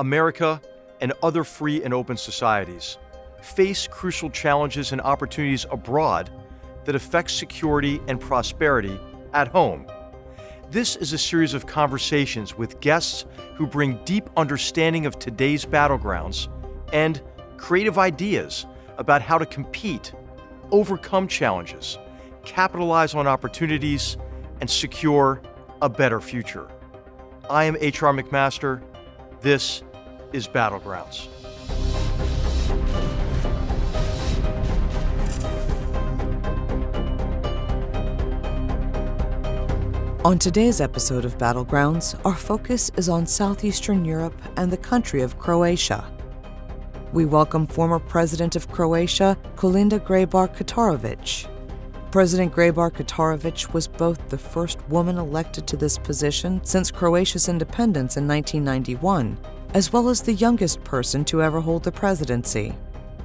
America and other free and open societies face crucial challenges and opportunities abroad that affect security and prosperity at home. This is a series of conversations with guests who bring deep understanding of today's battlegrounds and creative ideas about how to compete, overcome challenges, capitalize on opportunities, and secure a better future. I am H.R. McMaster. This is Battlegrounds. On today's episode of Battlegrounds, our focus is on southeastern Europe and the country of Croatia. We welcome former President of Croatia, Kolinda Grabar Kitarovic. President Grabar Kitarovic was both the first woman elected to this position since Croatia's independence in 1991, as well as the youngest person to ever hold the presidency.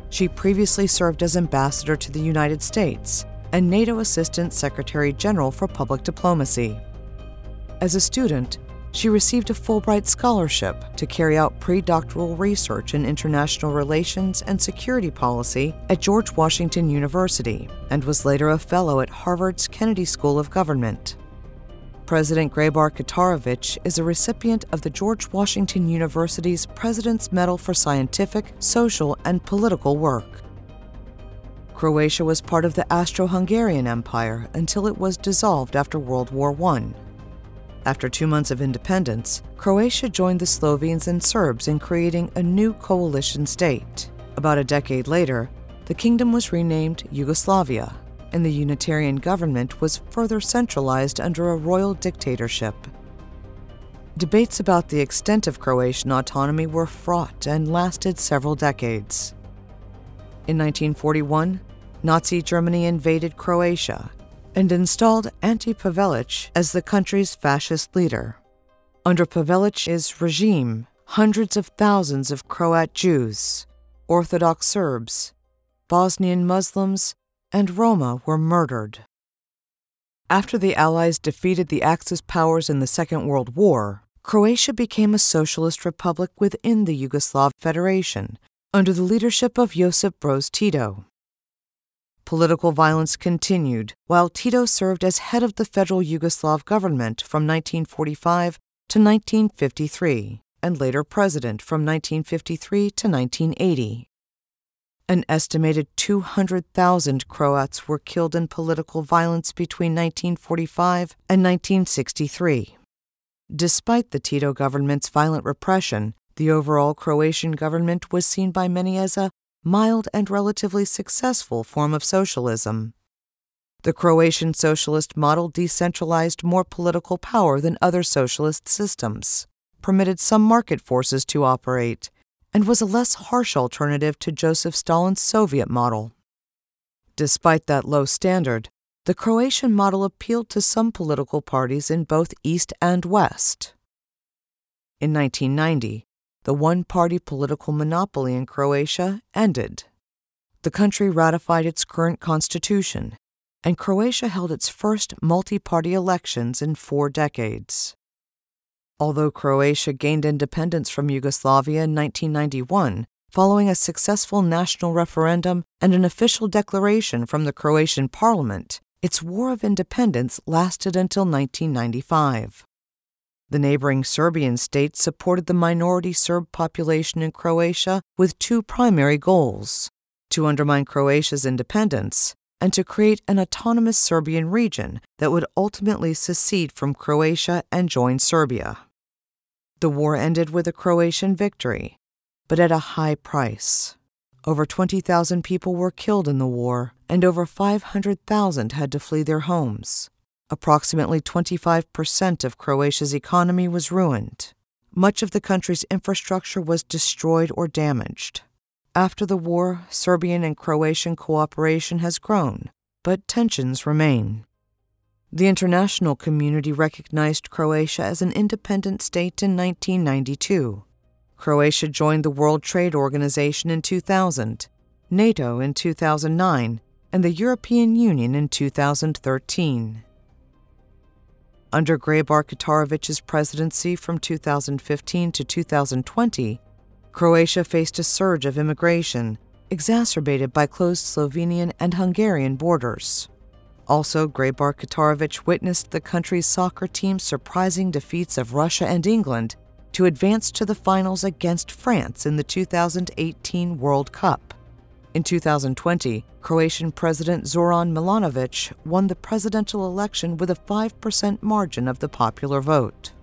She previously served as ambassador to the United States and NATO Assistant Secretary General for Public Diplomacy. As a student, she received a Fulbright Scholarship to carry out pre-doctoral research in international relations and security policy at George Washington University and was later a fellow at Harvard's Kennedy School of Government. President Grabar Kitarovic is a recipient of the George Washington University's President's Medal for Scientific, Social, and Political Work. Croatia was part of the Austro Hungarian Empire until it was dissolved after World War I. After two months of independence, Croatia joined the Slovenes and Serbs in creating a new coalition state. About a decade later, the kingdom was renamed Yugoslavia, and the unitarian government was further centralized under a royal dictatorship. Debates about the extent of Croatian autonomy were fraught and lasted several decades. In 1941, Nazi Germany invaded Croatia and installed Ante Pavelic as the country's fascist leader. Under Pavelic's regime, hundreds of thousands of Croat Jews, Orthodox Serbs, Bosnian Muslims, and Roma were murdered. After the Allies defeated the Axis powers in the Second World War, Croatia became a socialist republic within the Yugoslav Federation under the leadership of Josip Broz Tito. Political violence continued while Tito served as head of the federal Yugoslav government from 1945 to 1953 and later president from 1953 to 1980. An estimated 200,000 Croats were killed in political violence between 1945 and 1963. Despite the Tito government's violent repression, the overall Croatian government was seen by many as a mild and relatively successful form of socialism. The Croatian socialist model decentralized more political power than other socialist systems, permitted some market forces to operate, and was a less harsh alternative to Joseph Stalin's Soviet model. Despite that low standard, the Croatian model appealed to some political parties in both East and West. In 1990, the one party political monopoly in Croatia ended. The country ratified its current constitution, and Croatia held its first multi party elections in four decades. Although Croatia gained independence from Yugoslavia in 1991, following a successful national referendum and an official declaration from the Croatian parliament, its war of independence lasted until 1995. The neighboring Serbian state supported the minority Serb population in Croatia with two primary goals to undermine Croatia's independence and to create an autonomous Serbian region that would ultimately secede from Croatia and join Serbia. The war ended with a Croatian victory, but at a high price. Over 20,000 people were killed in the war, and over 500,000 had to flee their homes. Approximately 25% of Croatia's economy was ruined. Much of the country's infrastructure was destroyed or damaged. After the war, Serbian and Croatian cooperation has grown, but tensions remain. The international community recognized Croatia as an independent state in 1992. Croatia joined the World Trade Organization in 2000, NATO in 2009, and the European Union in 2013. Under Grabar Kitarovic's presidency from 2015 to 2020, Croatia faced a surge of immigration, exacerbated by closed Slovenian and Hungarian borders. Also, Grabar Kitarovic witnessed the country's soccer team's surprising defeats of Russia and England to advance to the finals against France in the 2018 World Cup. In 2020, Croatian President Zoran Milanovic won the presidential election with a 5% margin of the popular vote.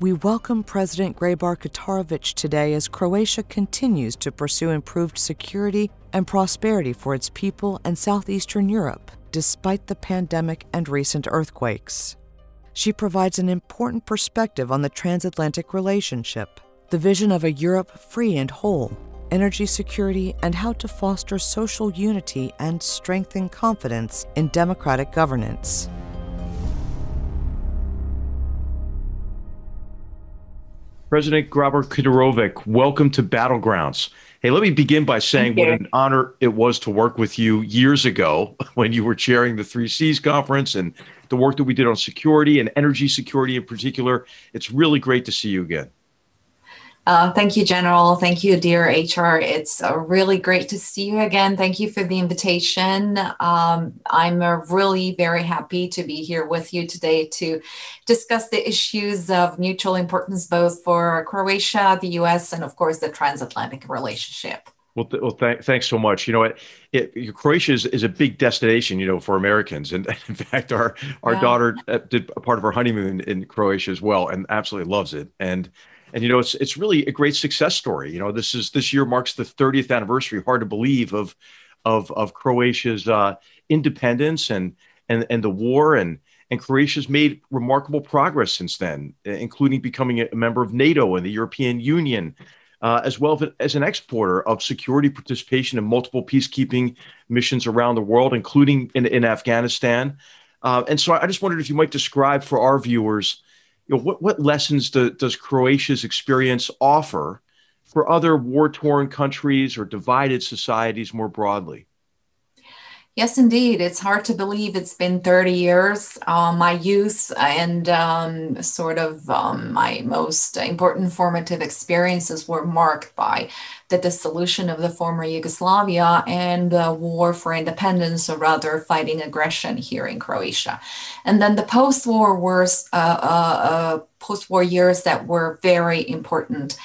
We welcome President Grabar Kitarovic today as Croatia continues to pursue improved security and prosperity for its people and southeastern Europe, despite the pandemic and recent earthquakes. She provides an important perspective on the transatlantic relationship, the vision of a Europe free and whole, energy security, and how to foster social unity and strengthen confidence in democratic governance. President Grabar Kitarovic, welcome to Battlegrounds. Hey, let me begin by saying what an honor it was to work with you years ago when you were chairing the Three Seas Conference and the work that we did on security and energy security in particular. It's really great to see you again. Uh, thank you, General. Thank you, dear HR. It's uh, really great to see you again. Thank you for the invitation. Um, I'm uh, really very happy to be here with you today to discuss the issues of mutual importance both for Croatia, the US, and of course the transatlantic relationship. Well, th- well th- thanks so much. You know, it, it, Croatia is, is a big destination, you know, for Americans. And in fact, our, our yeah. daughter uh, did a part of her honeymoon in Croatia as well and absolutely loves it. And and you know it's it's really a great success story. You know, this is this year marks the 30th anniversary. Hard to believe of of of Croatia's uh, independence and and and the war and and Croatia's made remarkable progress since then, including becoming a member of NATO and the European Union, uh, as well as an exporter of security participation in multiple peacekeeping missions around the world, including in, in Afghanistan. Uh, and so I just wondered if you might describe for our viewers you know, what, what lessons do, does Croatia's experience offer for other war torn countries or divided societies more broadly? Yes, indeed. It's hard to believe it's been 30 years. Uh, my youth and um, sort of um, my most important formative experiences were marked by the dissolution of the former Yugoslavia and the war for independence, or rather fighting aggression here in Croatia. And then the post-war wars, uh, uh, uh post-war years that were very important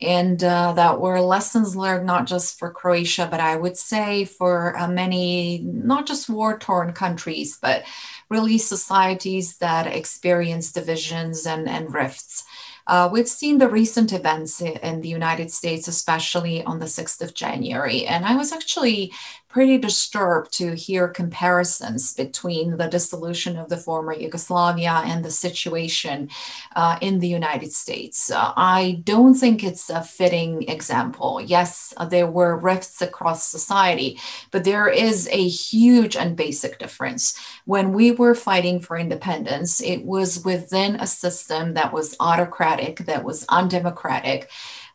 and uh, that were lessons learned not just for Croatia, but I would say for uh, many, not just war torn countries, but really societies that experience divisions and, and rifts. Uh, we've seen the recent events in the United States, especially on the 6th of January. And I was actually pretty disturbed to hear comparisons between the dissolution of the former Yugoslavia and the situation uh, in the United States. Uh, I don't think it's a fitting example. Yes, there were rifts across society, but there is a huge and basic difference. When we were fighting for independence, it was within a system that was autocratic, that was undemocratic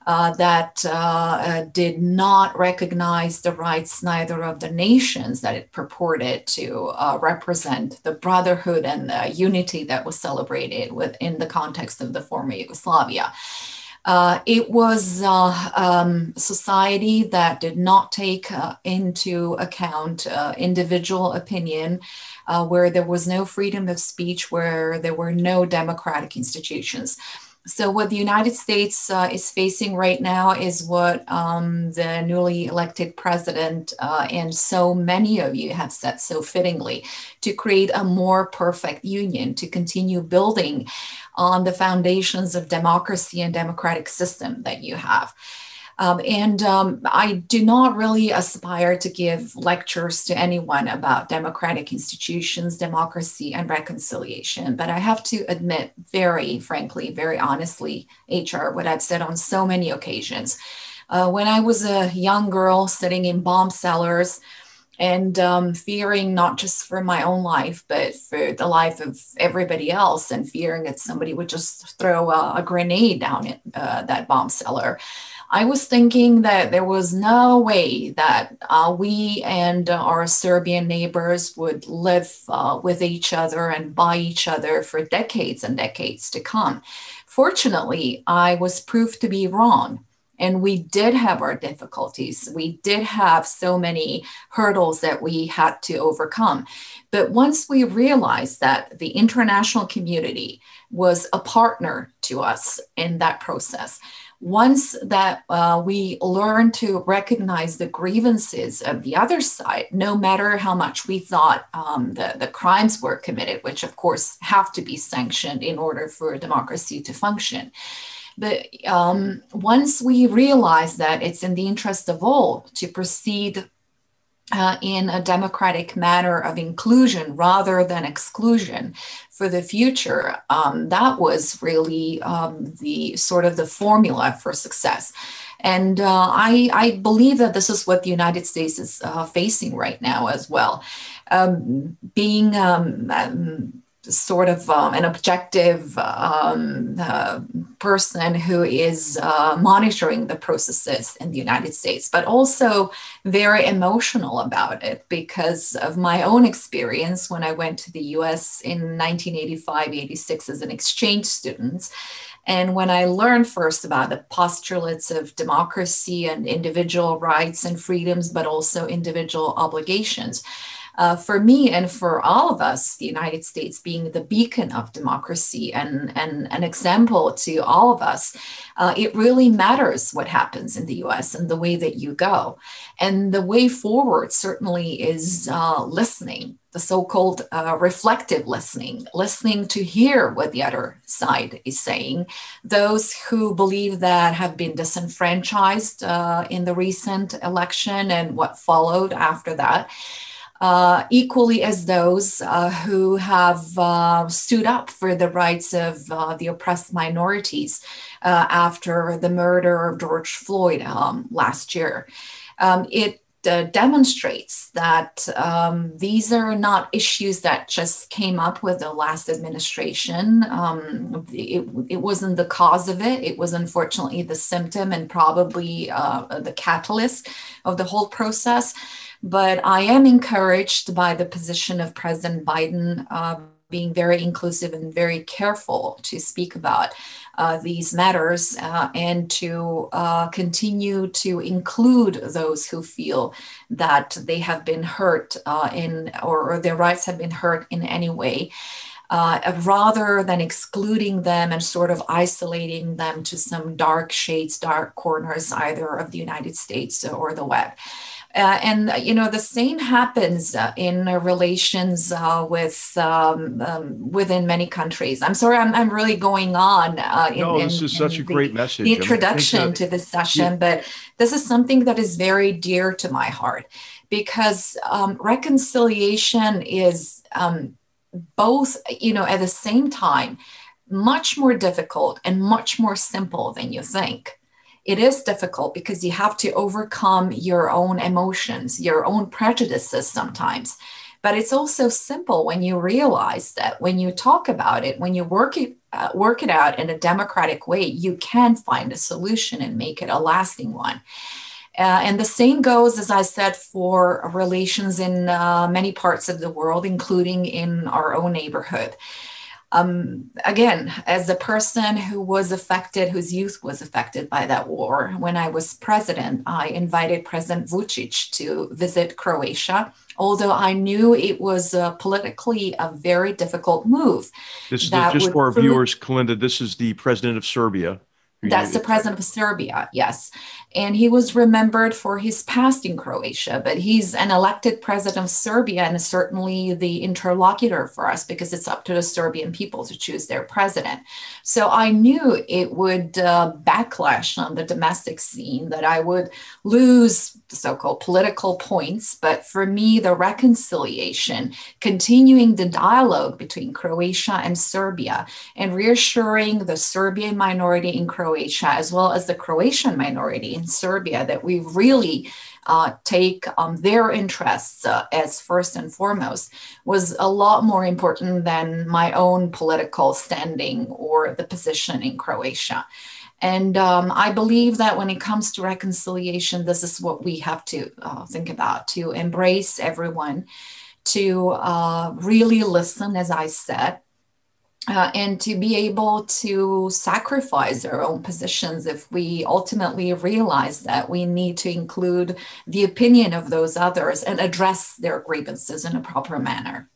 uh, that uh, uh, did not recognize the rights neither of the nations that it purported to uh, represent, the brotherhood and the unity that was celebrated within the context of the former Yugoslavia. Uh, it was uh, um, society that did not take uh, into account uh, individual opinion, where there was no freedom of speech, where there were no democratic institutions. So, what the United States uh, is facing right now is what um, the newly elected president uh, and so many of you have said so fittingly to create a more perfect union, to continue building on the foundations of democracy and democratic system that you have. Um, and um, I do not really aspire to give lectures to anyone about democratic institutions, democracy, and reconciliation. But I have to admit, very frankly, very honestly, HR, what I've said on so many occasions. Uh, when I was a young girl sitting in bomb cellars, and um, fearing not just for my own life, but for the life of everybody else, and fearing that somebody would just throw a, a grenade down it, uh, that bomb cellar. I was thinking that there was no way that uh, we and our Serbian neighbors would live uh, with each other and by each other for decades and decades to come. Fortunately, I was proved to be wrong. And we did have our difficulties. We did have so many hurdles that we had to overcome. But once we realized that the international community was a partner to us in that process, once that uh, we learn to recognize the grievances of the other side, no matter how much we thought um, the, the crimes were committed, which of course have to be sanctioned in order for democracy to function. But um, once we realize that it's in the interest of all to proceed uh, in a democratic manner of inclusion rather than exclusion for the future. Um, that was really um, the sort of the formula for success. And uh, I, I, believe that this is what the United States is uh, facing right now as well. Um, being um, um, sort of um, an objective um, uh, person who is uh, monitoring the processes in the United States, but also very emotional about it because of my own experience when I went to the US in 1985 86 as an exchange student. And when I learned first about the postulates of democracy and individual rights and freedoms, but also individual obligations, uh, for me and for all of us, the United States being the beacon of democracy and, and an example to all of us, uh, it really matters what happens in the US and the way that you go. And the way forward certainly is uh, listening, the so called uh, reflective listening, listening to hear what the other side is saying. Those who believe that have been disenfranchised uh, in the recent election and what followed after that uh, equally as those uh, who have uh, stood up for the rights of uh, the oppressed minorities uh, after the murder of George Floyd um, last year. Um, it demonstrates that um, these are not issues that just came up with the last administration. Um, it, it, wasn't the cause of it. It was unfortunately the symptom and probably the catalyst of the whole process. But I am encouraged by the position of President Biden. Uh, being very inclusive and very careful to speak about uh, these matters uh, and to uh, continue to include those who feel that they have been hurt uh, in or, or, their rights have been hurt in any way. Uh, rather than excluding them and sort of isolating them to some dark shades, dark corners, either of the United States or the web. Uh, and you know the same happens uh, in uh, relations uh, with um, um, within many countries. I'm sorry, I'm, I'm really going on. Uh, in, no, this is such a the, great message. The introduction I mean, to this session, yeah. but this is something that is very dear to my heart because um, reconciliation is um, both, you know, at the same time, much more difficult and much more simple than you think it is difficult because you have to overcome your own emotions, your own prejudices sometimes. But it's also simple when you realize that when you talk about it, when you work it, uh, work it out in a democratic way, you can find a solution and make it a lasting one. Uh, and the same goes, as I said, for relations in uh, many parts of the world, including in our own neighborhood um, again, as a person who was affected, whose youth was affected by that war, when I was president, I invited President Vucic to visit Croatia, although I knew it was uh, politically a very difficult move. This is the, just for our viewers, Kolinda, this is the president of Serbia. That's the president of Serbia, yes. And he was remembered for his past in Croatia, but he's an elected president of Serbia and certainly the interlocutor for us because it's up to the Serbian people to choose their president. So I knew it would uh, backlash on the domestic scene, that I would lose so called political points. But for me, the reconciliation, continuing the dialogue between Croatia and Serbia, and reassuring the Serbian minority in Croatia as well as the Croatian minority in Serbia that we really uh, take um, their interests uh, as first and foremost was a lot more important than my own political standing or the position in Croatia. And um, I believe that when it comes to reconciliation, this is what we have to uh, think about to embrace everyone, to uh, really listen, as I said, uh, and to be able to sacrifice our own positions if we ultimately realize that we need to include the opinion of those others and address their grievances in a proper manner.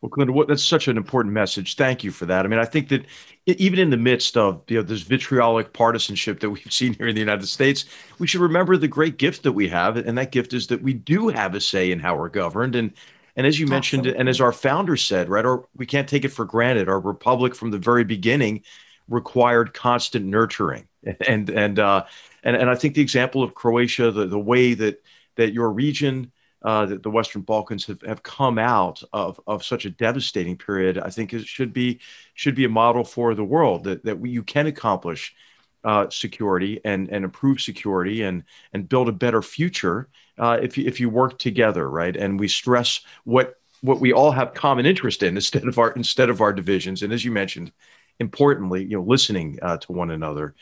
Well, Kolinda, that's such an important message. Thank you for that. I mean, I think that even in the midst of you know this vitriolic partisanship that we've seen here in the United States, we should remember the great gift that we have, and that gift is that we do have a say in how we're governed. And and as you mentioned, and as our founder said, right, or we can't take it for granted. Our republic from the very beginning required constant nurturing, and and uh, and and I think the example of Croatia, the the way that that your region, uh, that the Western Balkans have, have come out of, of such a devastating period, I think it should be should be a model for the world that that we, you can accomplish uh, security and and improve security and and build a better future uh, if you if you work together, right? And we stress what what we all have common interest in instead of our instead of our divisions. And as you mentioned, importantly, you know, listening uh, to one another.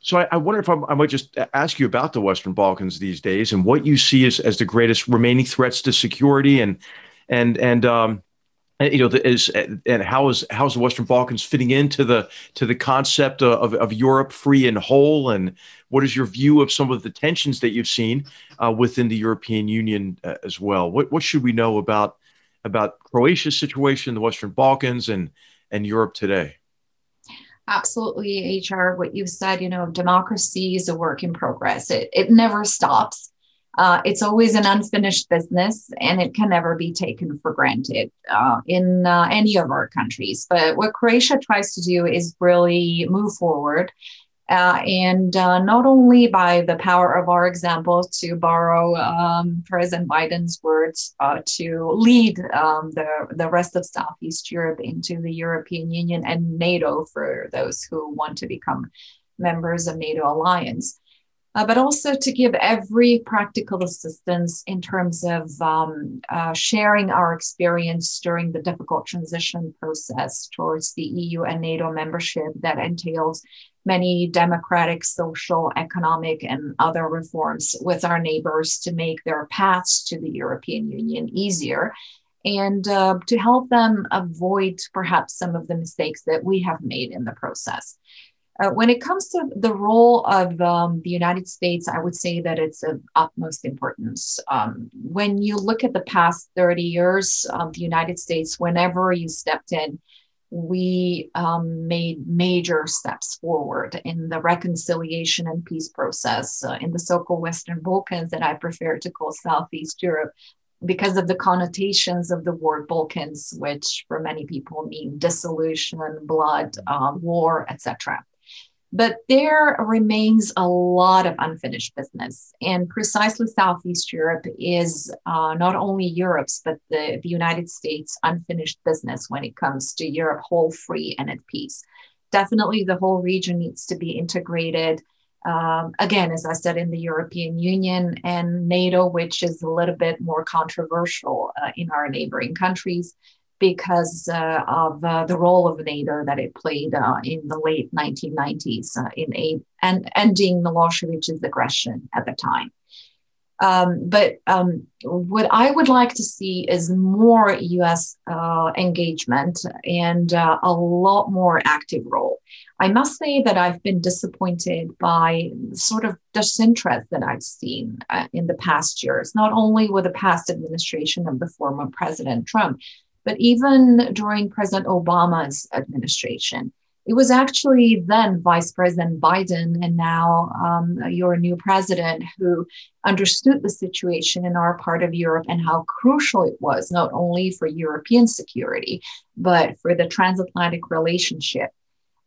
So I, I wonder if I'm, i might just ask you about the Western Balkans these days and what you see as, as the greatest remaining threats to security and and and um, you know, is and how is how's the Western Balkans fitting into the to the concept of, of Europe free and whole, and what is your view of some of the tensions that you've seen uh, within the European Union uh, as well? What what should we know about about Croatia's situation, the Western Balkans, and and Europe today? Absolutely, HR. What you said, you know, democracy is a work in progress. It it never stops uh, it's always an unfinished business and it can never be taken for granted uh, in uh, any of our countries. But what Croatia tries to do is really move forward. Uh, and uh, not only by the power of our example, to borrow um, President Biden's words, uh, to lead um, the, the rest of Southeast Europe into the European Union and NATO for those who want to become members of NATO alliance uh, but also to give every practical assistance in terms of um, uh, sharing our experience during the difficult transition process towards the EU and NATO membership that entails many democratic, social, economic, and other reforms with our neighbors to make their paths to the European Union easier and uh, to help them avoid perhaps some of the mistakes that we have made in the process. Uh, when it comes to the role of um, the United States, I would say that it's of utmost importance. Um, when you look at the past 30 years of the United States, whenever you stepped in, we um, made major steps forward in the reconciliation and peace process uh, in the so called Western Balkans that I prefer to call Southeast Europe because of the connotations of the word Balkans, which for many people mean dissolution, blood, uh, war, etc. But there remains a lot of unfinished business. And precisely Southeast Europe is uh, not only Europe's, but the, the United States' unfinished business when it comes to Europe whole, free, and at peace. Definitely, the whole region needs to be integrated. Um, again, as I said, in the European Union and NATO, which is a little bit more controversial uh, in our neighboring countries because uh, of uh, the role of NATO that it played uh, in the late 1990s uh, in a, and ending Milosevic's aggression at the time. Um, but um, what I would like to see is more US uh, engagement and uh, a lot more active role. I must say that I've been disappointed by sort of disinterest that I've seen in the past years, not only with the past administration of the former President Trump, but even during President Obama's administration, it was actually then Vice President Biden and now um, your new president who understood the situation in our part of Europe and how crucial it was, not only for European security, but for the transatlantic relationship.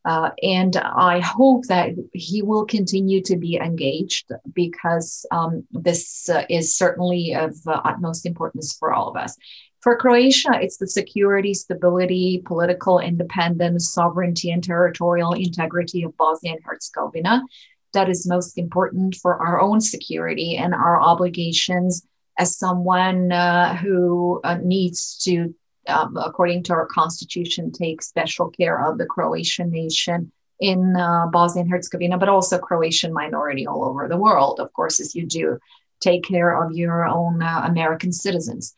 Uh, and I hope that he will continue to be engaged because um, this uh, is certainly of uh, utmost importance for all of us. For Croatia, it's the security, stability, political independence, sovereignty, and territorial integrity of Bosnia and Herzegovina that is most important for our own security and our obligations as someone uh, who uh, needs to, um, according to our constitution, take special care of the Croatian nation in uh, Bosnia and Herzegovina, but also Croatian minority all over the world, of course, as you do take care of your own uh, American citizens.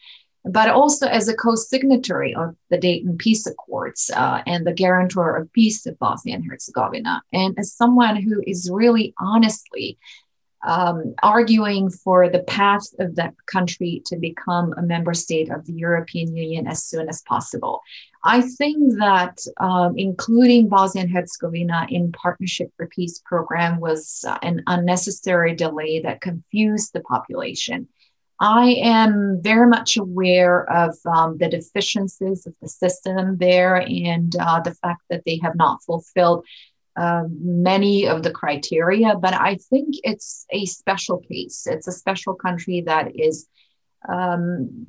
But also as a co signatory of the Dayton Peace Accords uh, and the guarantor of peace of Bosnia and Herzegovina, and as someone who is really honestly um, arguing for the path of that country to become a member state of the European Union as soon as possible. I think that um, including Bosnia and Herzegovina in Partnership for Peace program was uh, an unnecessary delay that confused the population. I am very much aware of um, the deficiencies of the system there and uh, the fact that they have not fulfilled uh, many of the criteria, but I think it's a special case. It's a special country that is um,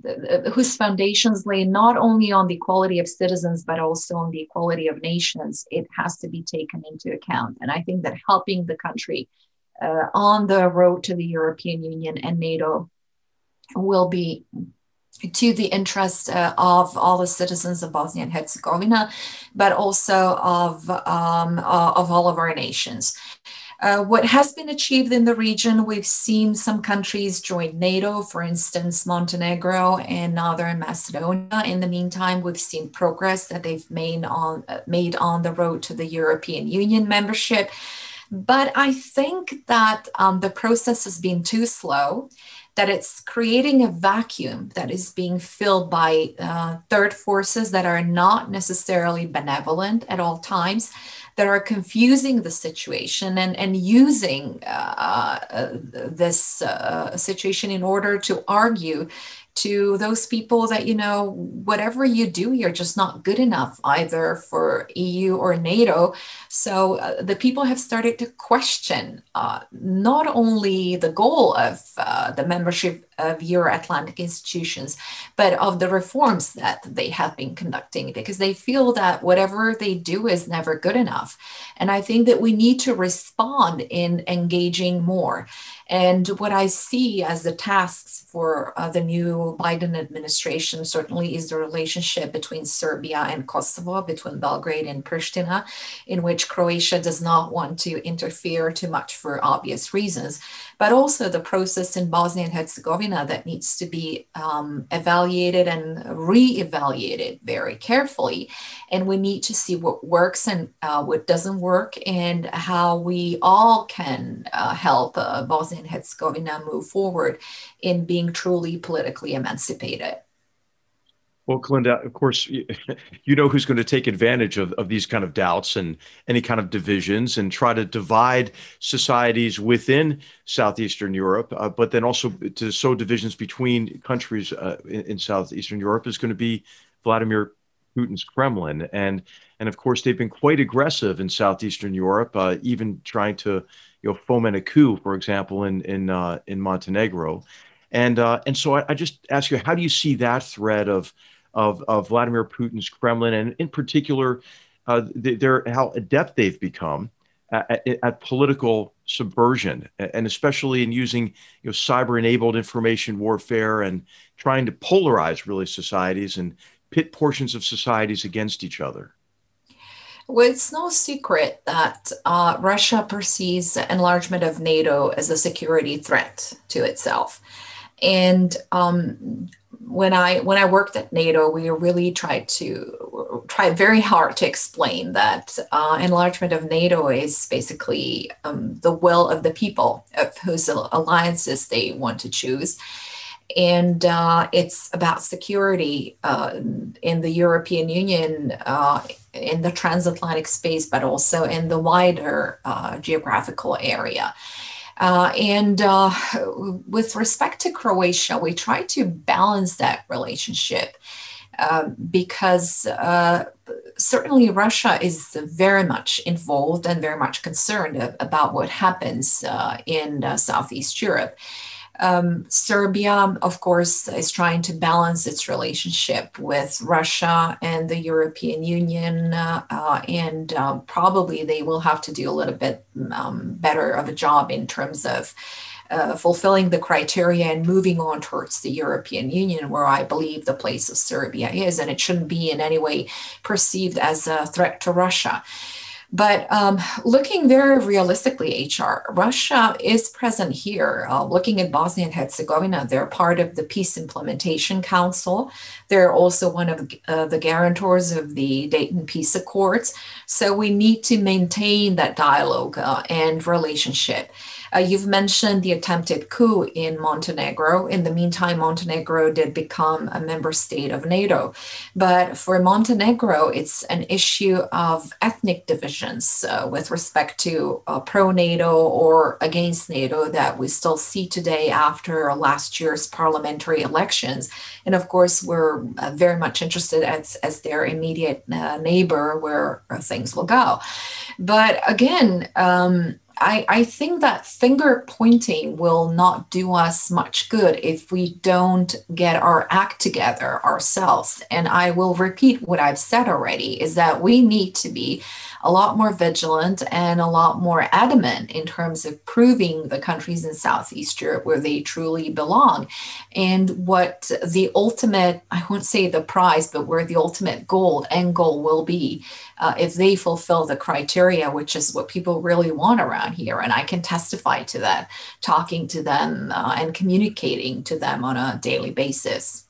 whose foundations lay not only on the equality of citizens, but also on the equality of nations, it has to be taken into account. And I think that helping the country uh, on the road to the European Union and NATO will be to the interest uh, of all the citizens of Bosnia and Herzegovina, but also of, um, uh, of all of our nations. Uh, what has been achieved in the region, we've seen some countries join NATO, for instance, Montenegro and Northern Macedonia. In the meantime, we've seen progress that they've made on, uh, made on the road to the European Union membership. But I think that um, the process has been too slow that it's creating a vacuum that is being filled by uh, third forces that are not necessarily benevolent at all times, that are confusing the situation and, and using uh, uh, this uh, situation in order to argue to those people that you know whatever you do you're just not good enough either for eu or nato so uh, the people have started to question uh, not only the goal of uh, the membership of Euro-Atlantic institutions, but of the reforms that they have been conducting because they feel that whatever they do is never good enough. And I think that we need to respond in engaging more. And what I see as the tasks for uh, the new Biden administration certainly is the relationship between Serbia and Kosovo, between Belgrade and Pristina, in which Croatia does not want to interfere too much for obvious reasons, but also the process in Bosnia and Herzegovina that needs to be um, evaluated and re-evaluated very carefully. And we need to see what works and uh, what doesn't work and how we all can uh, help uh, And Herzegovina move forward in being truly politically emancipated. Well, Kolinda, of course, you know who's going to take advantage of, of these kind of doubts and any kind of divisions and try to divide societies within Southeastern Europe, uh, but then also to sow divisions between countries uh, in, in, Southeastern Europe is going to be Vladimir Putin's Kremlin. And, and of course, they've been quite aggressive in Southeastern Europe, uh, even trying to you know, foment a coup, for example, in, in, uh, in Montenegro. And, uh, and so I, I just ask you, how do you see that thread of of, of Vladimir Putin's Kremlin, and in particular, uh, their, how adept they've become at, at, political subversion, and especially in using you know, cyber-enabled information warfare and trying to polarize really societies and pit portions of societies against each other. Well, it's no secret that uh, Russia perceives enlargement of NATO as a security threat to itself. And um, when I when I worked at NATO, we really tried to tried very hard to explain that uh, enlargement of NATO is basically um, the will of the people of whose alliances they want to choose, and uh, it's about security uh, in the European Union, uh, in the transatlantic space, but also in the wider uh, geographical area. Uh, and uh, with respect to Croatia, we try to balance that relationship uh, because uh, certainly Russia is very much involved and very much concerned about what happens uh, in uh, Southeast Europe. Um, Serbia, of course, is trying to balance its relationship with Russia and the European Union, uh, uh, and um, probably they will have to do a little bit um, better of a job in terms of uh, fulfilling the criteria and moving on towards the European Union, where I believe the place of Serbia is, and it shouldn't be in any way perceived as a threat to Russia. But um, looking very realistically, HR, Russia is present here. Uh, looking at Bosnia and Herzegovina, they're part of the Peace Implementation Council. They're also one of uh, the guarantors of the Dayton Peace Accords. So we need to maintain that dialogue uh, and relationship. Uh, you've mentioned the attempted coup in Montenegro. In the meantime, Montenegro did become a member state of NATO. But for Montenegro, it's an issue of ethnic divisions uh, with respect to uh, pro NATO or against NATO that we still see today after last year's parliamentary elections. And of course, we're uh, very much interested as, as their immediate uh, neighbor where uh, things will go. But again, um, I, I think that finger pointing will not do us much good if we don't get our act together ourselves. And I will repeat what I've said already is that we need to be a lot more vigilant and a lot more adamant in terms of proving the countries in Southeast Europe where they truly belong and what the ultimate, I won't say the prize, but where the ultimate goal, end goal will be uh, if they fulfill the criteria, which is what people really want around here. And I can testify to that, talking to them uh, and communicating to them on a daily basis.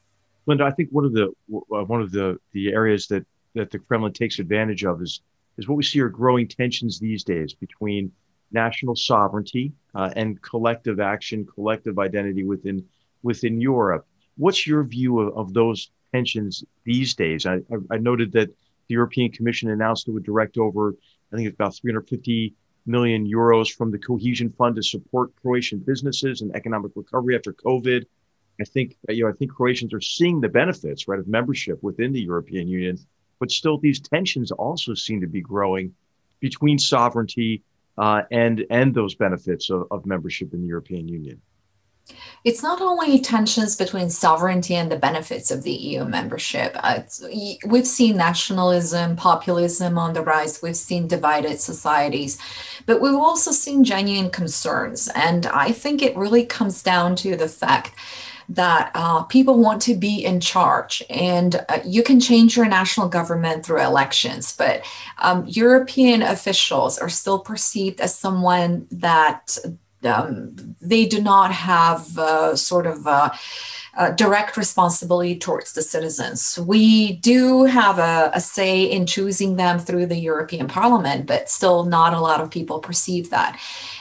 Linda, I think one of the one of the the areas that that the Kremlin takes advantage of is is what we see are growing tensions these days between national sovereignty uh, and collective action, collective identity within within Europe. What's your view of, of those tensions these days? I, I, noted that the European Commission announced it would direct over, I think it's about 350 million euros from the cohesion fund to support Croatian businesses and economic recovery after COVID. I think you know I think Croatians are seeing the benefits right of membership within the European Union but still these tensions also seem to be growing between sovereignty uh, and and those benefits of, of membership in the European Union. It's not only tensions between sovereignty and the benefits of the EU membership. Uh, we've seen nationalism, populism on the rise. We've seen divided societies, but we've also seen genuine concerns. And I think it really comes down to the fact that uh, people want to be in charge and uh, you can change your national government through elections but um, european officials are still perceived as someone that um, they do not have uh, sort of uh, uh, direct responsibility towards the citizens. We do have a, a, say in choosing them through the European Parliament, but still not a lot of people perceive that.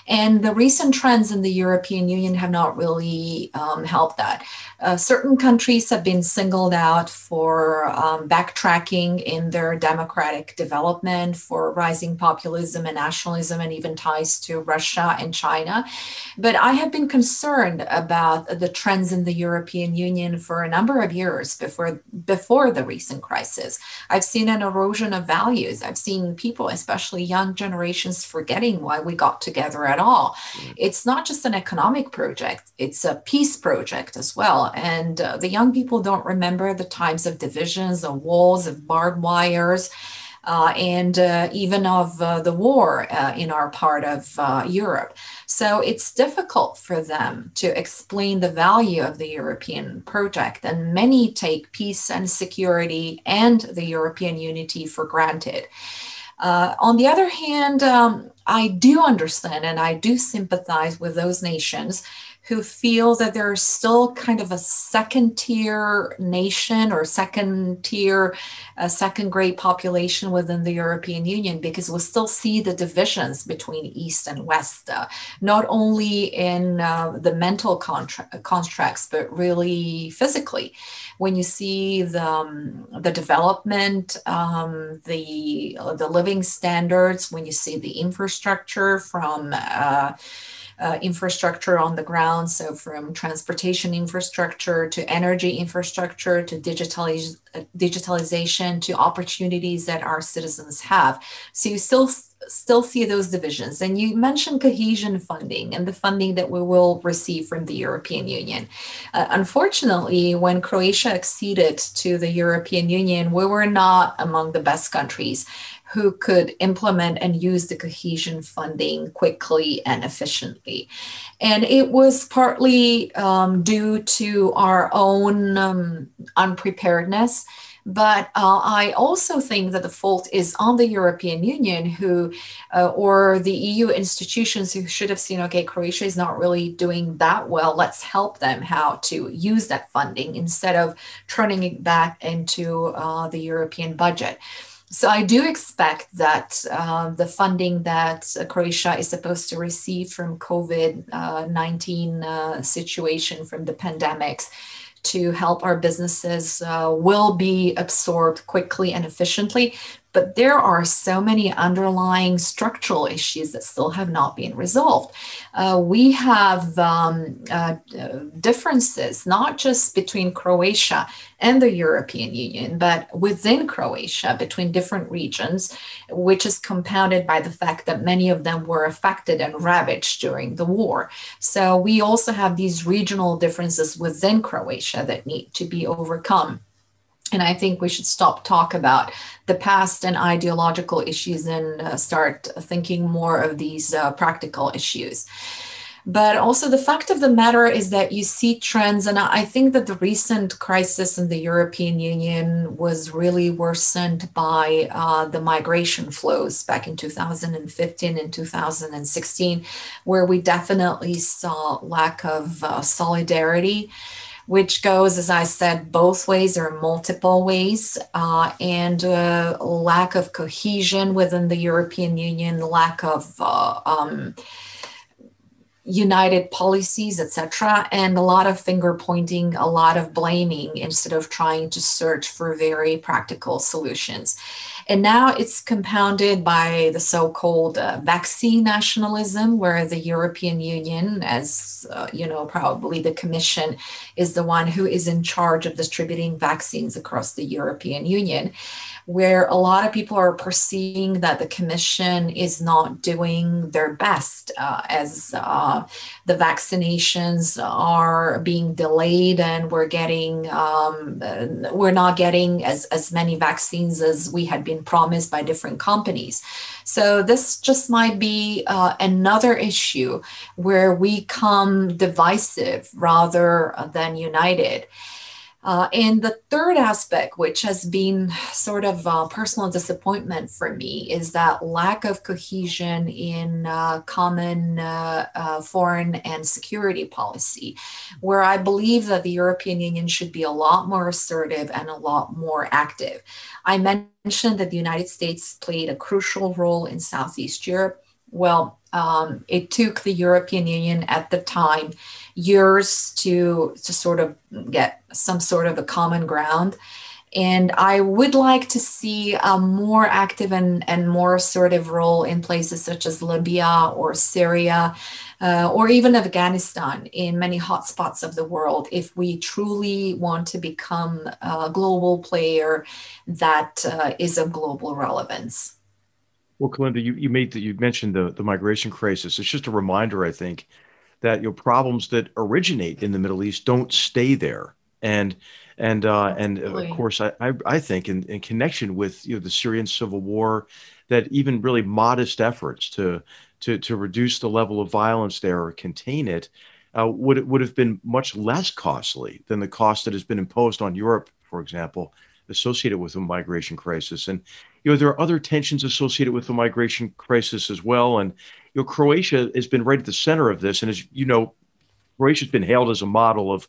And the recent trends in the European Union have not really um, helped that. Uh, certain countries have been singled out for um, backtracking in their democratic development, for rising populism and nationalism, and even ties to Russia and China. But I have been concerned about the trends in the European Union for a number of years before, before the recent crisis. I've seen an erosion of values. I've seen people, especially young generations, forgetting why we got together at all. Mm. It's not just an economic project, it's a peace project as well. And uh, the young people don't remember the times of divisions, of walls, of barbed wires. Uh, and uh, even of uh, the war uh, in our part of uh, Europe. So it's difficult for them to explain the value of the European project. And many take peace and security and the European unity for granted. Uh, on the other hand, um, I do understand and I do sympathize with those nations who feel that they're still kind of a second tier nation or second tier, second grade population within the European Union because we still see the divisions between East and West, uh, not only in uh, the mental contra- constructs, but really physically. When you see the, um, the development, um, the, the living standards, when you see the infrastructure from uh, uh, infrastructure on the ground. So, from transportation infrastructure to energy infrastructure to digitaliz- digitalization to opportunities that our citizens have. So, you still still see those divisions. And you mentioned cohesion funding and the funding that we will receive from the European Union. Uh, unfortunately, when Croatia acceded to the European Union, we were not among the best countries who could implement and use the cohesion funding quickly and efficiently. And it was partly um, due to our own um, unpreparedness. But uh, I also think that the fault is on the European Union, who uh, or the EU institutions who should have seen, okay, Croatia is not really doing that well. Let's help them how to use that funding instead of turning it back into uh, the European budget. So I do expect that uh, the funding that uh, Croatia is supposed to receive from COVID uh, 19 uh, situation from the pandemics to help our businesses uh, will be absorbed quickly and efficiently. But there are so many underlying structural issues that still have not been resolved. Uh, we have um, uh, differences, not just between Croatia and the European Union, but within Croatia, between different regions, which is compounded by the fact that many of them were affected and ravaged during the war. So we also have these regional differences within Croatia that need to be overcome. And I think we should stop talk about the past and ideological issues and uh, start thinking more of these uh, practical issues. But also, the fact of the matter is that you see trends, and I think that the recent crisis in the European Union was really worsened by uh, the migration flows back in 2015 and 2016, where we definitely saw lack of uh, solidarity which goes, as I said, both ways or multiple ways, uh, and uh, lack of cohesion within the European Union, lack of uh, um, united policies, etc., and a lot of finger pointing, a lot of blaming instead of trying to search for very practical solutions. And now it's compounded by the so called uh, vaccine nationalism, where the European Union, as uh, you know, probably the Commission, is the one who is in charge of distributing vaccines across the European Union where a lot of people are perceiving that the commission is not doing their best uh, as uh, the vaccinations are being delayed and we're getting um, we're not getting as, as many vaccines as we had been promised by different companies. So this just might be uh, another issue where we come divisive rather than united uh, and the third aspect, which has been sort of a personal disappointment for me, is that lack of cohesion in uh, common uh, uh, foreign and security policy, where I believe that the European Union should be a lot more assertive and a lot more active. I mentioned that the United States played a crucial role in Southeast Europe. Well, um, it took the European Union at the time years to to sort of get some sort of a common ground. And i would like to see a more active and, and more assertive role in places such as libya or syria uh, or even afghanistan in many hotspots of the world. If we truly want to become a global player that uh, is of global relevance. Well, Kolinda, you, you made you mentioned the, the migration crisis. It's just a reminder, I think, that you know problems that originate in the Middle East don't stay there. And and uh, and of course, I, I, I think in, in connection with you know the Syrian civil war, that even really modest efforts to to to reduce the level of violence there or contain it uh, would would have been much less costly than the cost that has been imposed on Europe, for example, associated with the migration crisis. And you know there are other tensions associated with the migration crisis as well. And you know Croatia has been right at the center of this. And as you know, Croatia's been hailed as a model of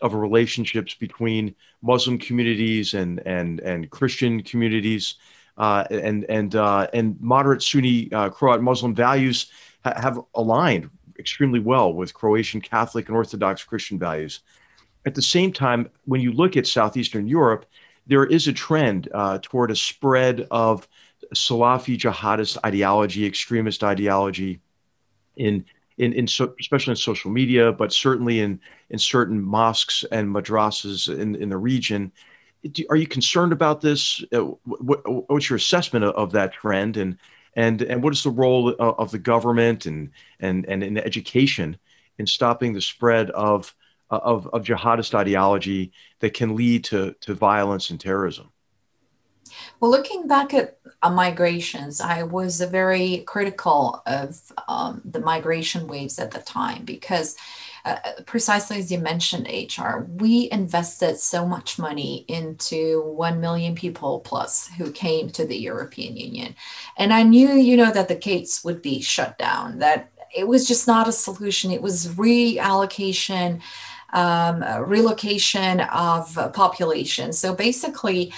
of relationships between Muslim communities and and and Christian communities. Uh, and and uh, and moderate Sunni uh, Croat Muslim values ha- have aligned extremely well with Croatian Catholic and Orthodox Christian values. At the same time, when you look at Southeastern Europe, there is a trend uh, toward a spread of Salafi jihadist ideology, extremist ideology, in in, in so, especially in social media, but certainly in in certain mosques and madrasas in in the region. Are you concerned about this? Uh, what, what's your assessment of, of that trend, and and and what is the role of, of the government and and and in education in stopping the spread of of, of jihadist ideology that can lead to, to violence and terrorism? Well, looking back at uh, migrations, I was very critical of um, the migration waves at the time because uh, precisely as you mentioned, HR, we invested so much money into 1 million people plus who came to the European Union. And I knew, you know, that the gates would be shut down, that it was just not a solution. It was reallocation, um, relocation of population. So basically,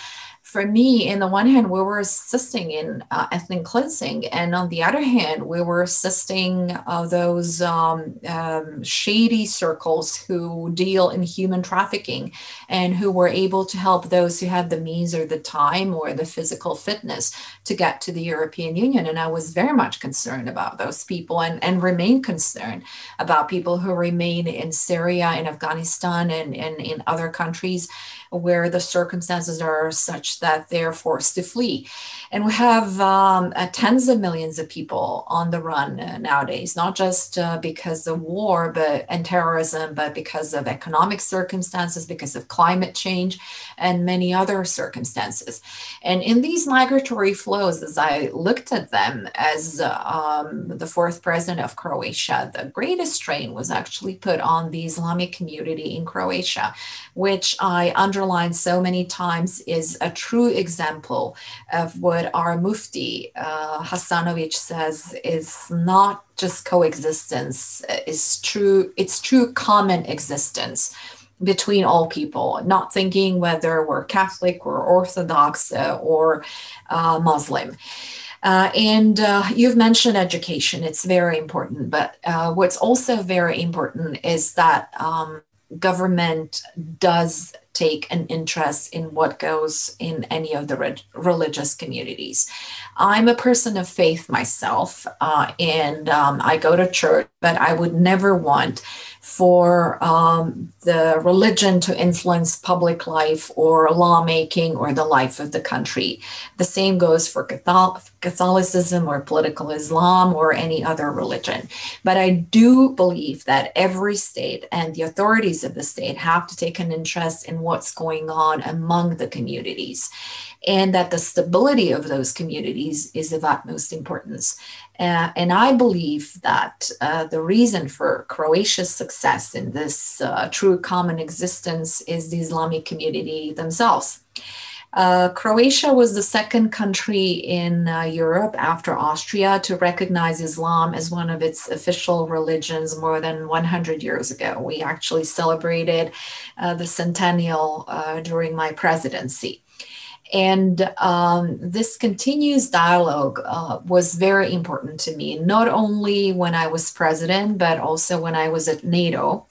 for me, in the one hand, we were assisting in uh, ethnic cleansing, and on the other hand, we were assisting uh, those um, um, shady circles who deal in human trafficking and who were able to help those who had the means or the time or the physical fitness to get to the European Union. And I was very much concerned about those people and, and remain concerned about people who remain in Syria, in Afghanistan, and, and in other countries where the circumstances are such that they're forced to flee. And we have um, uh, tens of millions of people on the run uh, nowadays, not just uh, because of war but and terrorism, but because of economic circumstances, because of climate change, and many other circumstances. And in these migratory flows, as I looked at them as um, the fourth president of Croatia, the greatest strain was actually put on the Islamic community in Croatia, which I underlined so many times is a true example of what our Mufti uh, Hasanovic says is not just coexistence; is true. It's true common existence between all people, not thinking whether we're Catholic or Orthodox uh, or uh, Muslim. Uh, and uh, you've mentioned education, it's very important. But uh, what's also very important is that um, government does take an interest in what goes in any of the re- religious communities. I'm a person of faith myself, uh, and um, I go to church, but I would never want for um, the religion to influence public life or lawmaking or the life of the country. The same goes for Catholicism or political Islam or any other religion. But I do believe that every state and the authorities of the state have to take an interest in what's going on among the communities and that the stability of those communities is of utmost importance. Uh, and I believe that uh, the reason for Croatia's success in this uh, true common existence is the Islamic community themselves. Uh, Croatia was the second country in uh, Europe after Austria to recognize Islam as one of its official religions more than 100 years ago. We actually celebrated uh, the centennial during my presidency. And um, this continuous dialogue uh, was very important to me, not only when I was president, but also when I was at NATO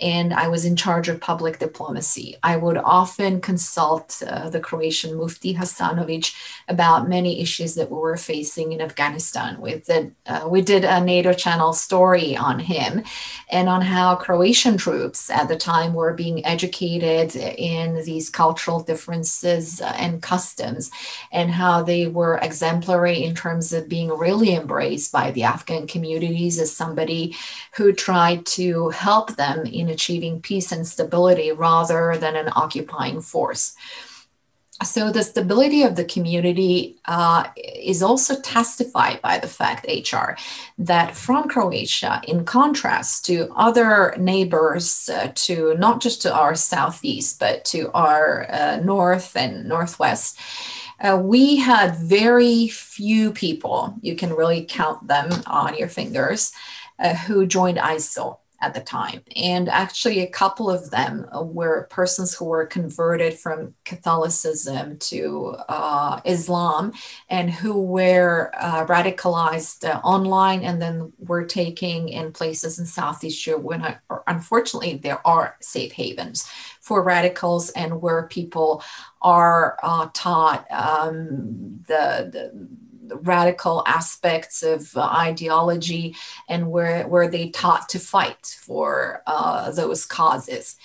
and I was in charge of public diplomacy. I would often consult uh, the Croatian Mufti Hasanovic about many issues that we were facing in Afghanistan. With the, uh, we did a NATO channel story on him and on how Croatian troops at the time were being educated in these cultural differences and customs and how they were exemplary in terms of being really embraced by the Afghan communities as somebody who tried to help them in in achieving peace and stability rather than an occupying force. So, the stability of the community uh, is also testified by the fact, HR, that from Croatia, in contrast to other neighbors, uh, to not just to our southeast, but to our uh, north and northwest, uh, we had very few people, you can really count them on your fingers, uh, who joined ISIL at the time. And actually, a couple of them were persons who were converted from Catholicism to uh, Islam and who were uh, radicalized uh, online and then were taking in places in Southeast Europe when, uh, unfortunately, there are safe havens for radicals and where people are uh, taught um, the, the radical aspects of uh, ideology and where, where they taught to fight for uh, those causes.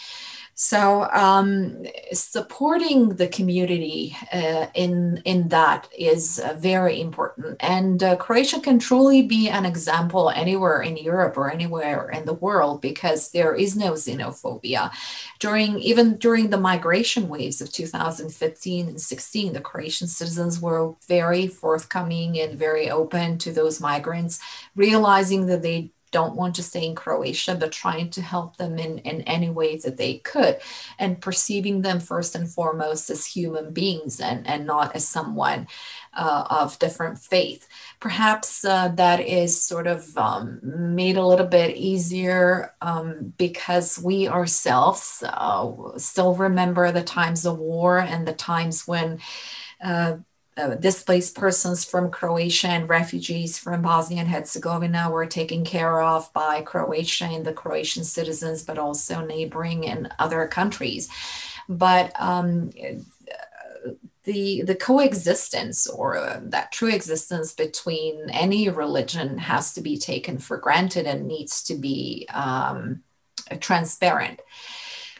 So um, supporting the community uh, in in that is uh, very important, and uh, Croatia can truly be an example anywhere in Europe or anywhere in the world because there is no xenophobia. During even during the migration waves of 2015 and 16, the Croatian citizens were very forthcoming and very open to those migrants, realizing that they don't want to stay in Croatia, but trying to help them in, in any way that they could, and perceiving them first and foremost as human beings and, and not as someone uh, of different faith. Perhaps uh, that is sort of um, made a little bit easier um, because we ourselves uh, still remember the times of war and the times when. Uh, uh, displaced persons from Croatia and refugees from Bosnia and Herzegovina were taken care of by Croatia and the Croatian citizens, but also neighboring and other countries. But um, the the coexistence or uh, that true existence between any religion has to be taken for granted and needs to be um, transparent.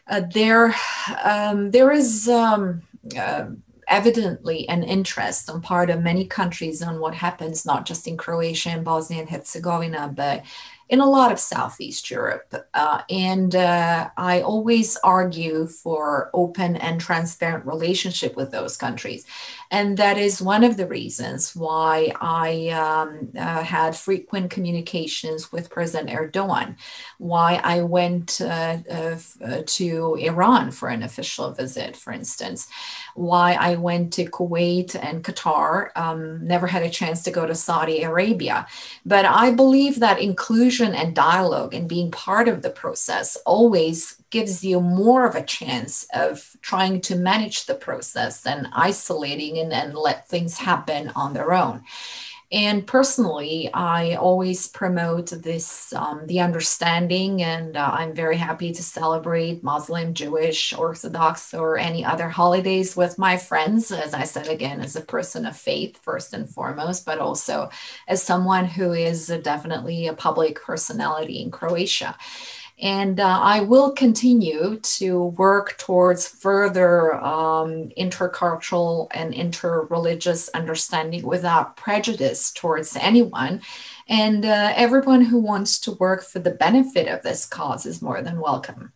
Uh, there, um, there is. Um, uh, evidently an interest on part of many countries on what happens not just in Croatia and Bosnia and Herzegovina, but in a lot of Southeast Europe. Uh, and uh, I always argue for open and transparent relationship with those countries. And that is one of the reasons why I um, uh, had frequent communications with President Erdogan, why I went uh, uh, to Iran for an official visit, for instance, why I went to Kuwait and Qatar, um, never had a chance to go to Saudi Arabia. But I believe that inclusion and dialogue and being part of the process always gives you more of a chance of trying to manage the process than isolating and, and let things happen on their own. And personally, I always promote this um, the understanding, and uh, I'm very happy to celebrate Muslim, Jewish, Orthodox, or any other holidays with my friends. As I said again, as a person of faith, first and foremost, but also as someone who is definitely a public personality in Croatia. And uh, I will continue to work towards further um, intercultural and interreligious understanding without prejudice towards anyone. And uh, everyone who wants to work for the benefit of this cause is more than welcome.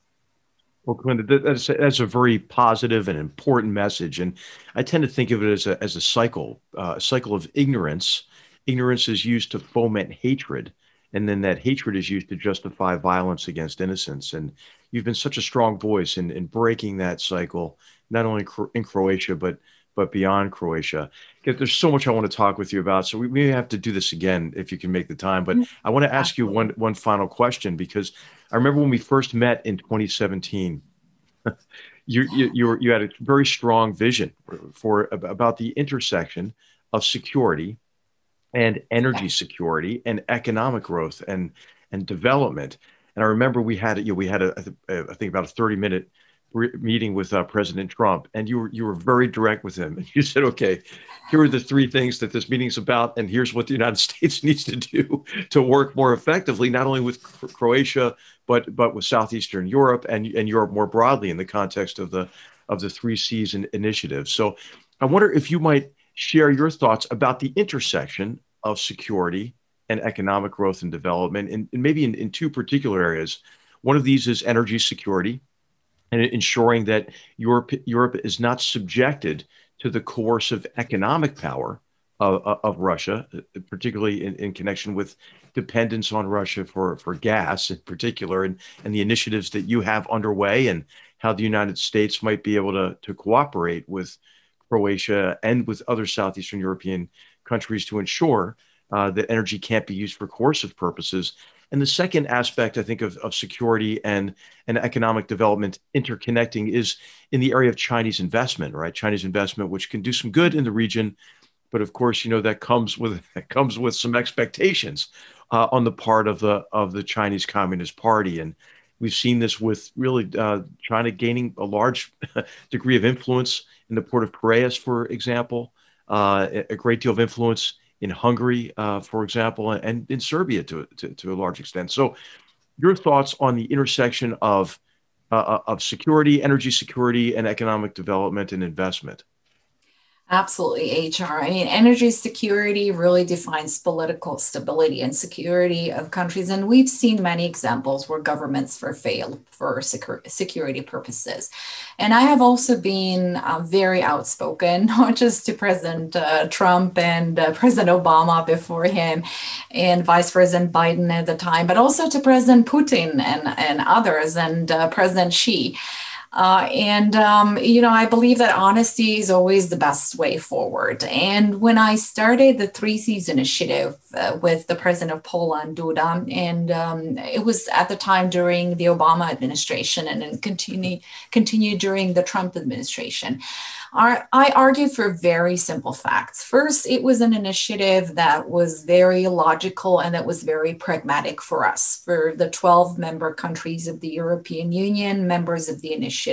Well, Kolinda, that's, that's a very positive and important message. And I tend to think of it as a, as a cycle, uh, a cycle of ignorance. Ignorance is used to foment hatred and then that hatred is used to justify violence against innocents. And you've been such a strong voice in, in breaking that cycle, not only in Croatia, but but beyond Croatia. There's so much I want to talk with you about. So we may have to do this again if you can make the time. But I want to ask you one one final question because I remember when we first met in 2017. you, you you were, you had a very strong vision for about the intersection of security and energy security and economic growth and and development. And I remember we had you know, we had a I think about a 30 minute meeting with uh, President Trump, and you were you were very direct with him. And you said, "Okay, here are the three things that this meeting's about, and here's what the United States needs to do to work more effectively, not only with Croatia, but but with southeastern Europe and and Europe more broadly in the context of the of the three Seas initiative." So, I wonder if you might share your thoughts about the intersection of security and economic growth and development, and, and maybe in, in two particular areas. One of these is energy security and ensuring that Europe, Europe is not subjected to the coercive economic power of, of Russia, particularly in, in, connection with dependence on Russia for, for gas in particular, and, and the initiatives that you have underway, and how the United States might be able to, to cooperate with Croatia and with other Southeastern European countries to ensure uh, that energy can't be used for coercive purposes. And the second aspect, I think, of, of security and, and economic development interconnecting is in the area of Chinese investment, right? Chinese investment, which can do some good in the region, but of course, you know that comes with that comes with some expectations uh, on the part of the of the Chinese Communist Party, and we've seen this with really uh, China gaining a large degree of influence in the port of Piraeus, for example, a great deal of influence in Hungary, uh, for example, and in Serbia to, to, to, a large extent. So, your thoughts on the intersection of uh, uh, of security, energy security, and economic development and investment? Absolutely, HR. I mean, energy security really defines political stability and security of countries. And we've seen many examples where governments fail for security purposes. And I have also been uh, very outspoken, not just to President uh, Trump and uh, President Obama before him and Vice President Biden at the time, but also to President Putin and, and others and uh, President Xi. Uh, and, um, you know, I believe that honesty is always the best way forward. And when I started the Three Seas Initiative uh, with the president of Poland, Duda, and um, it was at the time during the Obama administration and then continue, continued during the Trump administration. I argued for very simple facts. First, it was an initiative that was very logical and that was very pragmatic for us, for the 12 member countries of the European Union, members of the initiative.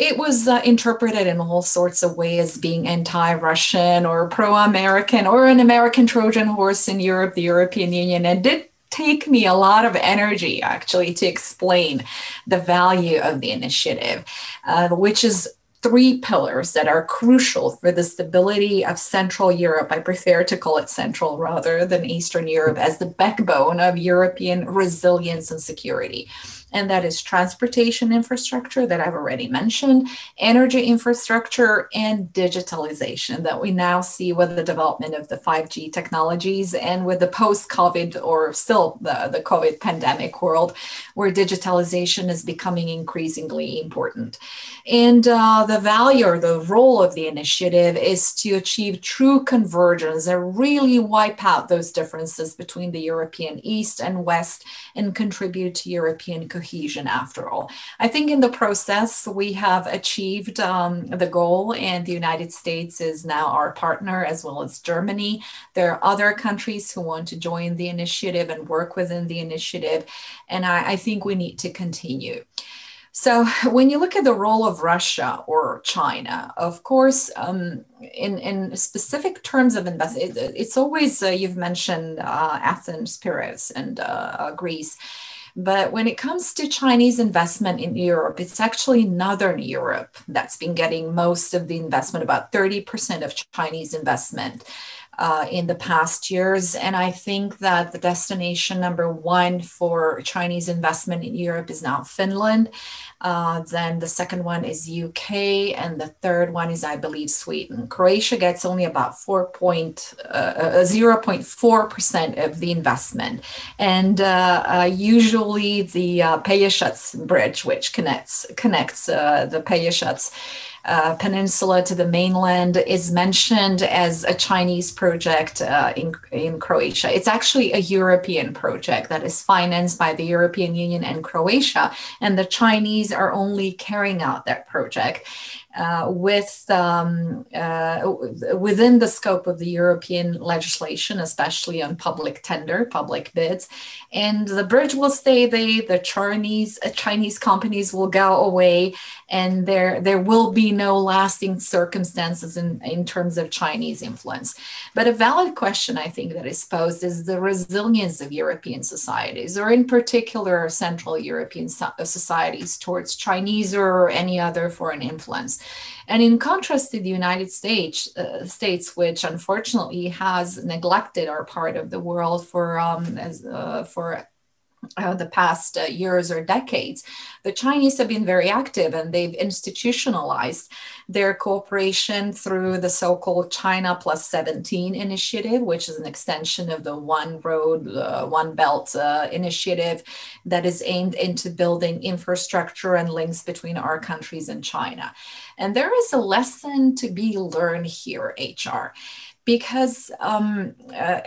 It was uh, interpreted in all sorts of ways as being anti Russian or pro American or an American Trojan horse in Europe, the European Union, and did take me a lot of energy actually to explain the value of the initiative, uh, which is three pillars that are crucial for the stability of Central Europe. I prefer to call it Central rather than Eastern Europe as the backbone of European resilience and security and that is transportation infrastructure that I've already mentioned, energy infrastructure, and digitalization that we now see with the development of the 5G technologies and with the post COVID or still the, the COVID pandemic world, where digitalization is becoming increasingly important. And uh, the value or the role of the initiative is to achieve true convergence and really wipe out those differences between the European East and West and contribute to European cohesion after all. I think in the process, we have achieved um, the goal, and the United States is now our partner as well as Germany. There are other countries who want to join the initiative and work within the initiative, and I, I think we need to continue. So, when you look at the role of Russia or China, of course, um, in, in specific terms of investment, it, it's always, uh, you've mentioned uh, Athens, Piraeus, and uh, Greece. But when it comes to Chinese investment in Europe, it's actually Northern Europe that's been getting most of the investment, about 30% of Chinese investment uh, in the past years. And I think that the destination number one for Chinese investment in Europe is now Finland. Uh, then the second one is UK, and the third one is, I believe, Sweden. Croatia gets only about 0.4% uh, of the investment. And uh, uh, usually the uh, Bridge, which connects, connects uh, the Pelješac uh, peninsula to the mainland is mentioned as a Chinese project uh, in, in Croatia. It's actually a European project that is financed by the European Union and Croatia, and the Chinese are only carrying out that project uh, with um, uh, within the scope of the European legislation, especially on public tender, public bids. And the bridge will stay there. The Chinese uh, Chinese companies will go away, and there there will be no lasting circumstances in, in terms of Chinese influence. But a valid question, I think, that is posed is the resilience of European societies, or in particular Central European societies towards Chinese or any other foreign influence. And in contrast to the United States, uh, states, which unfortunately has neglected our part of the world for um, as, uh, for uh, the past uh, years or decades, the Chinese have been very active and they've institutionalized their cooperation through the so called China Plus 17 initiative, which is an extension of the One Road, uh, One Belt uh, initiative that is aimed into building infrastructure and links between our countries and China. And there is a lesson to be learned here, HR because um, uh,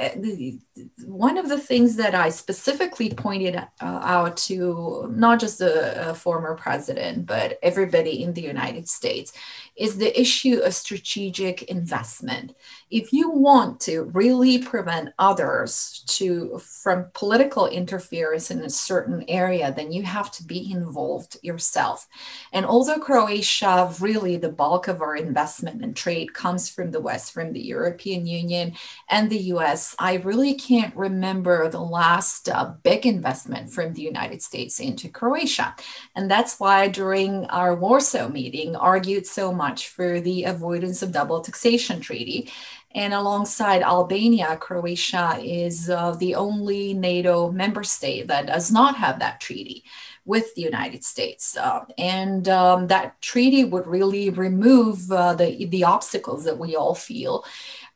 one of the things that I specifically pointed uh, out to not just the former president, but everybody in the United States is the issue of strategic investment. If you want to really prevent others to from political interference in a certain area, then you have to be involved yourself. And although Croatia, really the bulk of our investment and trade comes from the West, from the European European Union and the US, I really can't remember the last uh, big investment from the United States into Croatia. And that's why during our Warsaw meeting, argued so much for the avoidance of double taxation treaty. And alongside Albania, Croatia is uh, the only NATO member state that does not have that treaty with the United States. Uh, and um, that treaty would really remove uh, the, the obstacles that we all feel.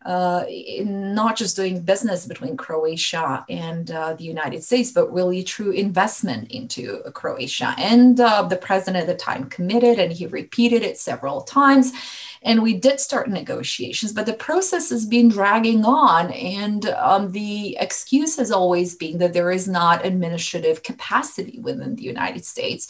Uh, not just doing business between Croatia and uh, the United States, but really true investment into Croatia. And uh, the president at the time committed, and he repeated it several times and we did start negotiations, but the process has been dragging on. And um, the excuse has always been that there is not administrative capacity within the United States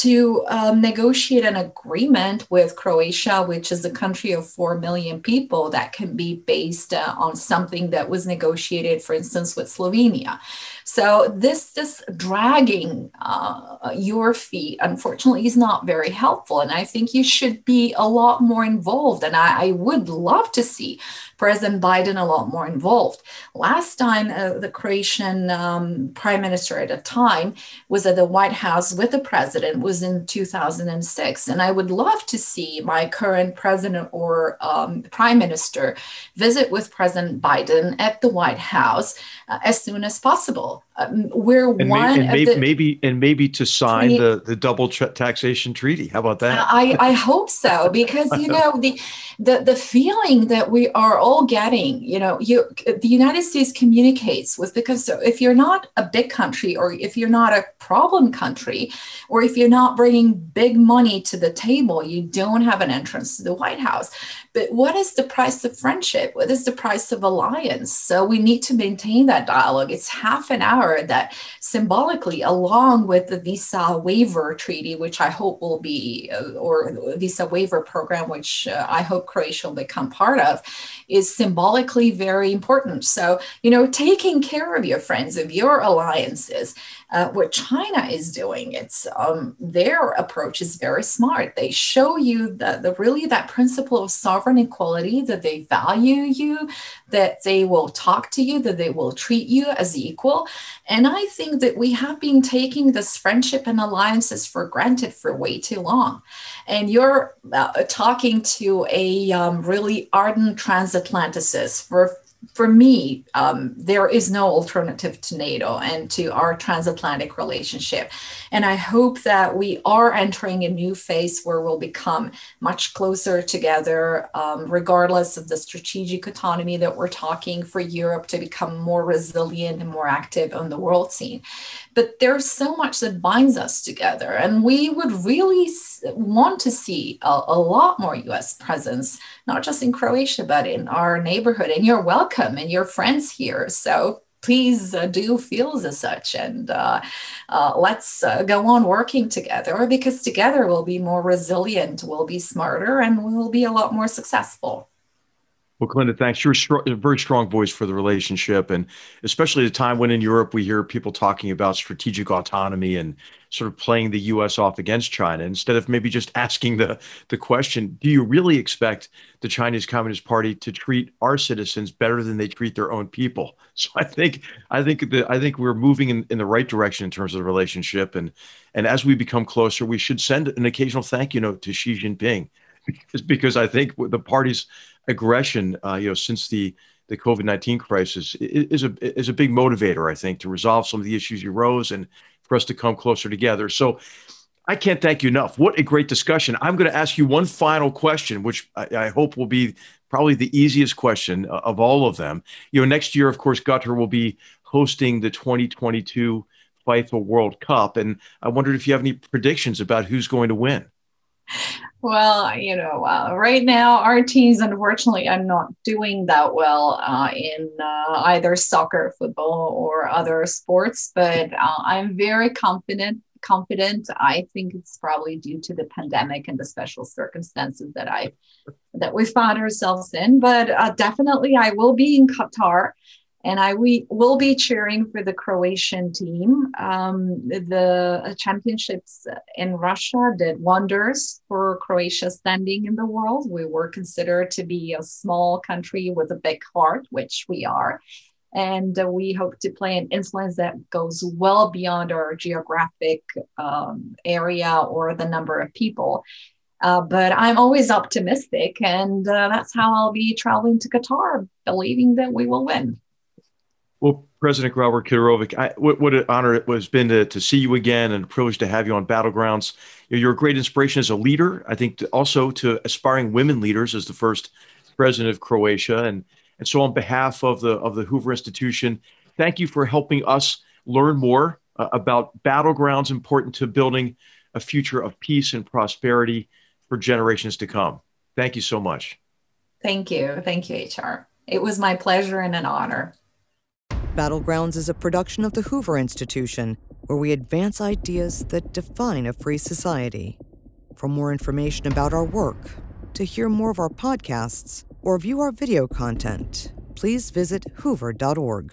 to um, negotiate an agreement with Croatia, which is a country of 4 million people, that can be based uh, on something that was negotiated, for instance, with Slovenia. So this this dragging uh, your feet, unfortunately, is not very helpful. And I think you should be a lot more involved. And I, I would love to see President Biden a lot more involved. Last time, uh, the Croatian um, prime minister at the time was at the White House with the president was in 2006, and I would love to see my current president or um, prime minister visit with President Biden at the White House uh, as soon as possible. Um, we're and one and maybe, the, maybe, and maybe to sign 20, the the double taxation treaty. How about that? I I hope so because you know the the the feeling that we are all getting. You know, you the United States communicates with because if you're not a big country or if you're not a problem country or if you're not bringing big money to the table, you don't have an entrance to the White House. But what is the price of friendship? What is the price of alliance? So we need to maintain that dialogue. It's half an hour that symbolically, along with the visa waiver treaty, which I hope will be, uh, or visa waiver program, which uh, I hope Croatia will become part of, is symbolically very important. So, you know, taking care of your friends, of your alliances, uh, what China is doing, it's um, their approach is very smart. They show you that the really that principle of sovereign equality, that they value you, that they will talk to you, that they will treat you as equal. And I think that we have been taking this friendship and alliances for granted for way too long. And you're uh, talking to a um, really ardent transatlanticist for for me, um, there is no alternative to NATO and to our transatlantic relationship. And I hope that we are entering a new phase where we'll become much closer together, um, regardless of the strategic autonomy that we're talking for Europe to become more resilient and more active on the world scene. But there's so much that binds us together. And we would really want to see a, a lot more US presence, not just in Croatia, but in our neighborhood. And you're welcome and your friends here. So please uh, do feel as such and uh, uh, let's uh, go on working together because together we'll be more resilient we'll be smarter and we'll be a lot more successful well, Kolinda, thanks. You're a very strong voice for the relationship, and especially at a time when in Europe we hear people talking about strategic autonomy and sort of playing the U.S. off against China instead of maybe just asking the the question: Do you really expect the Chinese Communist Party to treat our citizens better than they treat their own people? So I think I think that I think we're moving in, in the right direction in terms of the relationship, and and as we become closer, we should send an occasional thank you note to Xi Jinping, because because I think the parties aggression, uh, you know, since the the COVID nineteen crisis is a is a big motivator, I think, to resolve some of the issues you rose and for us to come closer together. So. I can't thank you enough. What a great discussion. I'm going to ask you one final question, which I, I hope will be probably the easiest question uh, of all of them. You know, next year, of course, Qatar will be hosting the 2022 FIFA World Cup. And I wondered if you have any predictions about who's going to win. Well, you know, uh, right now our teams unfortunately are not doing that well uh, in uh, either soccer, football, or other sports. But uh, I'm very confident. Confident. I think it's probably due to the pandemic and the special circumstances that I that we found ourselves in. But uh, definitely, I will be in Qatar and I we will be cheering for the Croatian team. Um, the championships in Russia did wonders for Croatia's standing in the world. We were considered to be a small country with a big heart, which we are. And uh, we hope to play an influence that goes well beyond our geographic um, area or the number of people. Uh, but I'm always optimistic, and uh, that's how I'll be traveling to Qatar, believing that we will win. Well, President Grabar-Kitarović, what, what, an honor it has been to, to see you again and a privilege to have you on Battlegrounds. You're a great inspiration as a leader, I think to also to aspiring women leaders as the first president of Croatia. And, and so on behalf of the, of the Hoover Institution, thank you for helping us learn more uh, about Battlegrounds important to building a future of peace and prosperity for generations to come. Thank you so much. Thank you. Thank you, HR. It was my pleasure and an honor. Battlegrounds is a production of the Hoover Institution, where we advance ideas that define a free society. For more information about our work, to hear more of our podcasts, or view our video content, please visit hoover.org.